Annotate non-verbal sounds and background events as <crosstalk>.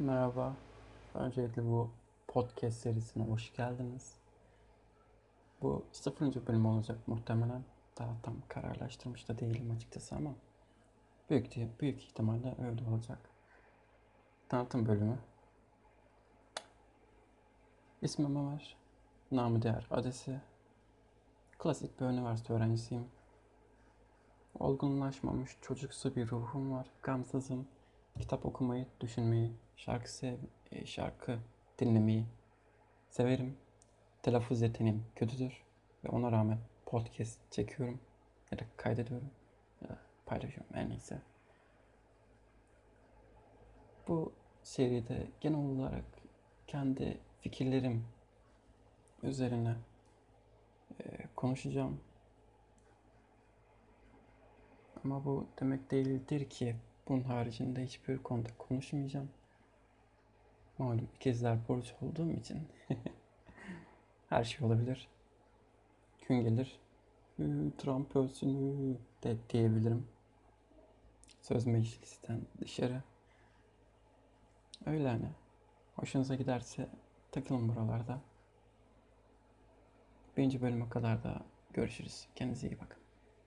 Merhaba. Öncelikle bu podcast serisine hoş geldiniz. Bu sıfırıncı bölüm olacak muhtemelen. Daha tam kararlaştırmış da değilim açıkçası ama büyük, büyük ihtimalle öyle olacak. Tanıtım bölümü. İsmim Ömer. Namı değer Adesi. Klasik bir üniversite öğrencisiyim. Olgunlaşmamış çocuksu bir ruhum var. Gamsızım. Kitap okumayı, düşünmeyi, şarkı sev e, şarkı dinlemeyi severim. Telaffuz yeteneğim kötüdür ve ona rağmen podcast çekiyorum ya da kaydediyorum ya da paylaşıyorum her neyse. Bu seride genel olarak kendi fikirlerim üzerine e, konuşacağım. Ama bu demek değildir ki bunun haricinde hiçbir konuda konuşmayacağım. Malum ikizler burcu olduğum için <laughs> her şey olabilir. Gün gelir "Ü, Trump ölsün ü" de diyebilirim. Söz meclisten dışarı. Öyle hani. Hoşunuza giderse takılın buralarda. Birinci bölüme kadar da görüşürüz. Kendinize iyi bakın.